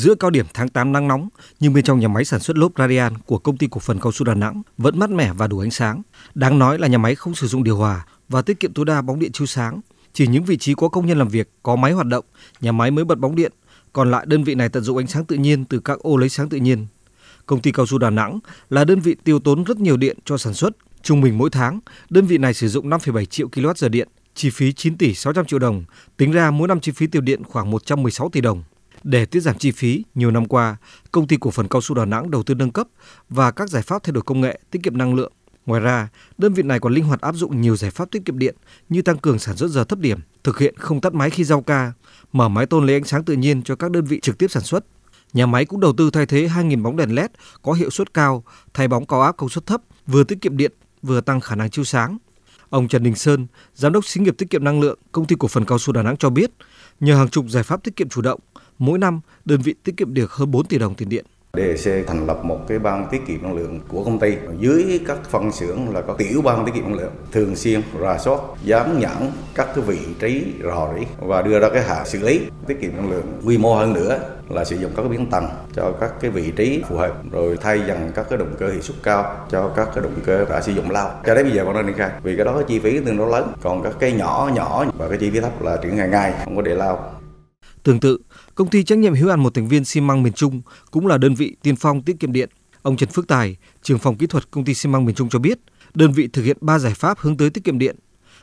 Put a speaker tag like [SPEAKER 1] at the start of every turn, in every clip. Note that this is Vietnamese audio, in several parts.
[SPEAKER 1] Giữa cao điểm tháng 8 nắng nóng, nhưng bên trong nhà máy sản xuất lốp Radian của công ty cổ phần cao su Đà Nẵng vẫn mát mẻ và đủ ánh sáng. Đáng nói là nhà máy không sử dụng điều hòa và tiết kiệm tối đa bóng điện chiếu sáng. Chỉ những vị trí có công nhân làm việc, có máy hoạt động, nhà máy mới bật bóng điện, còn lại đơn vị này tận dụng ánh sáng tự nhiên từ các ô lấy sáng tự nhiên. Công ty cao su Đà Nẵng là đơn vị tiêu tốn rất nhiều điện cho sản xuất. Trung bình mỗi tháng, đơn vị này sử dụng 5,7 triệu kWh điện, chi phí 9 tỷ 600 triệu đồng, tính ra mỗi năm chi phí tiêu điện khoảng 116 tỷ đồng. Để tiết giảm chi phí, nhiều năm qua, công ty cổ phần cao su Đà Nẵng đầu tư nâng cấp và các giải pháp thay đổi công nghệ, tiết kiệm năng lượng. Ngoài ra, đơn vị này còn linh hoạt áp dụng nhiều giải pháp tiết kiệm điện như tăng cường sản xuất giờ thấp điểm, thực hiện không tắt máy khi giao ca, mở máy tôn lấy ánh sáng tự nhiên cho các đơn vị trực tiếp sản xuất. Nhà máy cũng đầu tư thay thế 2.000 bóng đèn LED có hiệu suất cao, thay bóng cao áp công suất thấp, vừa tiết kiệm điện, vừa tăng khả năng chiếu sáng. Ông Trần Đình Sơn, giám đốc xí nghiệp tiết kiệm năng lượng, công ty cổ phần cao su Đà Nẵng cho biết, nhờ hàng chục giải pháp tiết kiệm chủ động, mỗi năm, đơn vị tiết kiệm được hơn 4 tỷ đồng tiền điện.
[SPEAKER 2] DEC thành lập một cái ban tiết kiệm năng lượng của công ty. Dưới các phân xưởng là có tiểu ban tiết kiệm năng lượng, thường xuyên rà soát dán nhãn các cái vị trí rò rỉ và đưa ra cái hạ xử lý tiết kiệm năng lượng. Quy mô hơn nữa là sử dụng các cái biến tầng cho các cái vị trí phù hợp, rồi thay dần các cái động cơ hiệu suất cao cho các cái động cơ đã sử dụng lao cho đến bây giờ còn đang triển khai. Vì cái đó cái chi phí tương đối lớn. Còn các cái nhỏ nhỏ và cái chi phí thấp là triển khai ngay, không có để lao
[SPEAKER 1] Tương tự, công ty trách nhiệm hữu hạn một thành viên xi măng miền Trung cũng là đơn vị tiên phong tiết kiệm điện. Ông Trần Phước Tài, trưởng phòng kỹ thuật công ty xi măng miền Trung cho biết, đơn vị thực hiện 3 giải pháp hướng tới tiết kiệm điện.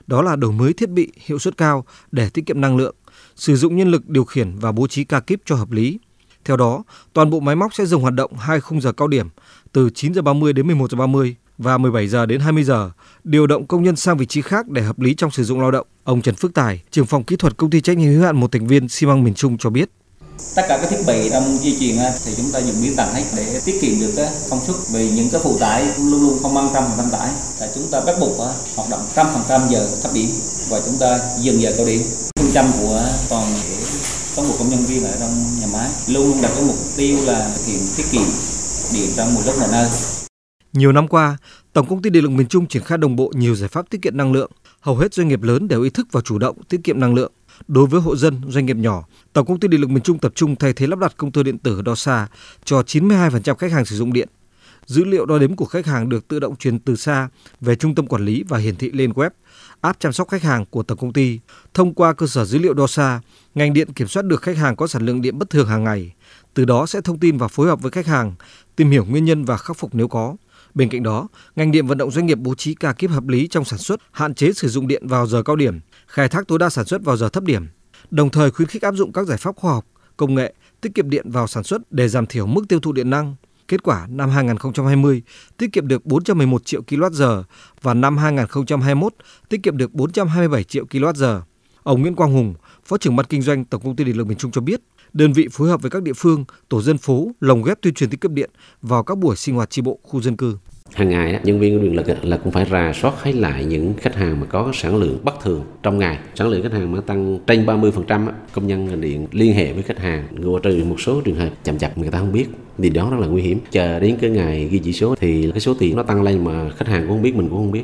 [SPEAKER 1] Đó là đổi mới thiết bị hiệu suất cao để tiết kiệm năng lượng, sử dụng nhân lực điều khiển và bố trí ca kíp cho hợp lý. Theo đó, toàn bộ máy móc sẽ dừng hoạt động hai khung giờ cao điểm từ 9 giờ 30 đến 11 giờ 30 và 17 giờ đến 20 giờ, điều động công nhân sang vị trí khác để hợp lý trong sử dụng lao động. Ông Trần Phước Tài, trưởng phòng kỹ thuật công ty trách nhiệm hữu hạn một thành viên xi măng miền Trung cho biết.
[SPEAKER 3] Tất cả các thiết bị trong di chuyển à, thì chúng ta dùng biến tặng hết để tiết kiệm được à, công suất vì những cái phụ tải luôn luôn không mang trăm phần trăm tải. Là chúng ta bắt buộc à, hoạt động trăm phần trăm giờ thấp điểm và chúng ta dừng giờ cao điểm. Phương châm của toàn thể cán bộ công nhân viên ở trong nhà máy luôn luôn đặt cái mục tiêu là thực hiện tiết kiệm điện trong một lúc nào nơi.
[SPEAKER 1] Nhiều năm qua, Tổng công ty Điện lực miền Trung triển khai đồng bộ nhiều giải pháp tiết kiệm năng lượng. Hầu hết doanh nghiệp lớn đều ý thức và chủ động tiết kiệm năng lượng. Đối với hộ dân, doanh nghiệp nhỏ, Tổng công ty Điện lực miền Trung tập trung thay thế lắp đặt công tơ điện tử đo xa cho 92% khách hàng sử dụng điện. Dữ liệu đo đếm của khách hàng được tự động truyền từ xa về trung tâm quản lý và hiển thị lên web, app chăm sóc khách hàng của tổng công ty. Thông qua cơ sở dữ liệu đo xa, ngành điện kiểm soát được khách hàng có sản lượng điện bất thường hàng ngày. Từ đó sẽ thông tin và phối hợp với khách hàng, tìm hiểu nguyên nhân và khắc phục nếu có. Bên cạnh đó, ngành điện vận động doanh nghiệp bố trí ca kíp hợp lý trong sản xuất, hạn chế sử dụng điện vào giờ cao điểm, khai thác tối đa sản xuất vào giờ thấp điểm. Đồng thời khuyến khích áp dụng các giải pháp khoa học, công nghệ tiết kiệm điện vào sản xuất để giảm thiểu mức tiêu thụ điện năng. Kết quả năm 2020 tiết kiệm được 411 triệu kWh và năm 2021 tiết kiệm được 427 triệu kWh. Ông Nguyễn Quang Hùng, Phó trưởng ban kinh doanh Tổng công ty Điện lực miền Trung cho biết, đơn vị phối hợp với các địa phương, tổ dân phố lồng ghép tuyên truyền tiết kiệm điện vào các buổi sinh hoạt tri bộ khu dân cư.
[SPEAKER 4] Hàng ngày nhân viên của điện lực là cũng phải rà soát hết lại những khách hàng mà có sản lượng bất thường trong ngày. Sản lượng khách hàng mà tăng trên 30% công nhân ngành điện liên hệ với khách hàng ngoại trừ một số trường hợp chậm chạp người ta không biết. Thì đó rất là nguy hiểm. Chờ đến cái ngày ghi chỉ số thì cái số tiền nó tăng lên mà khách hàng cũng không biết mình cũng không biết.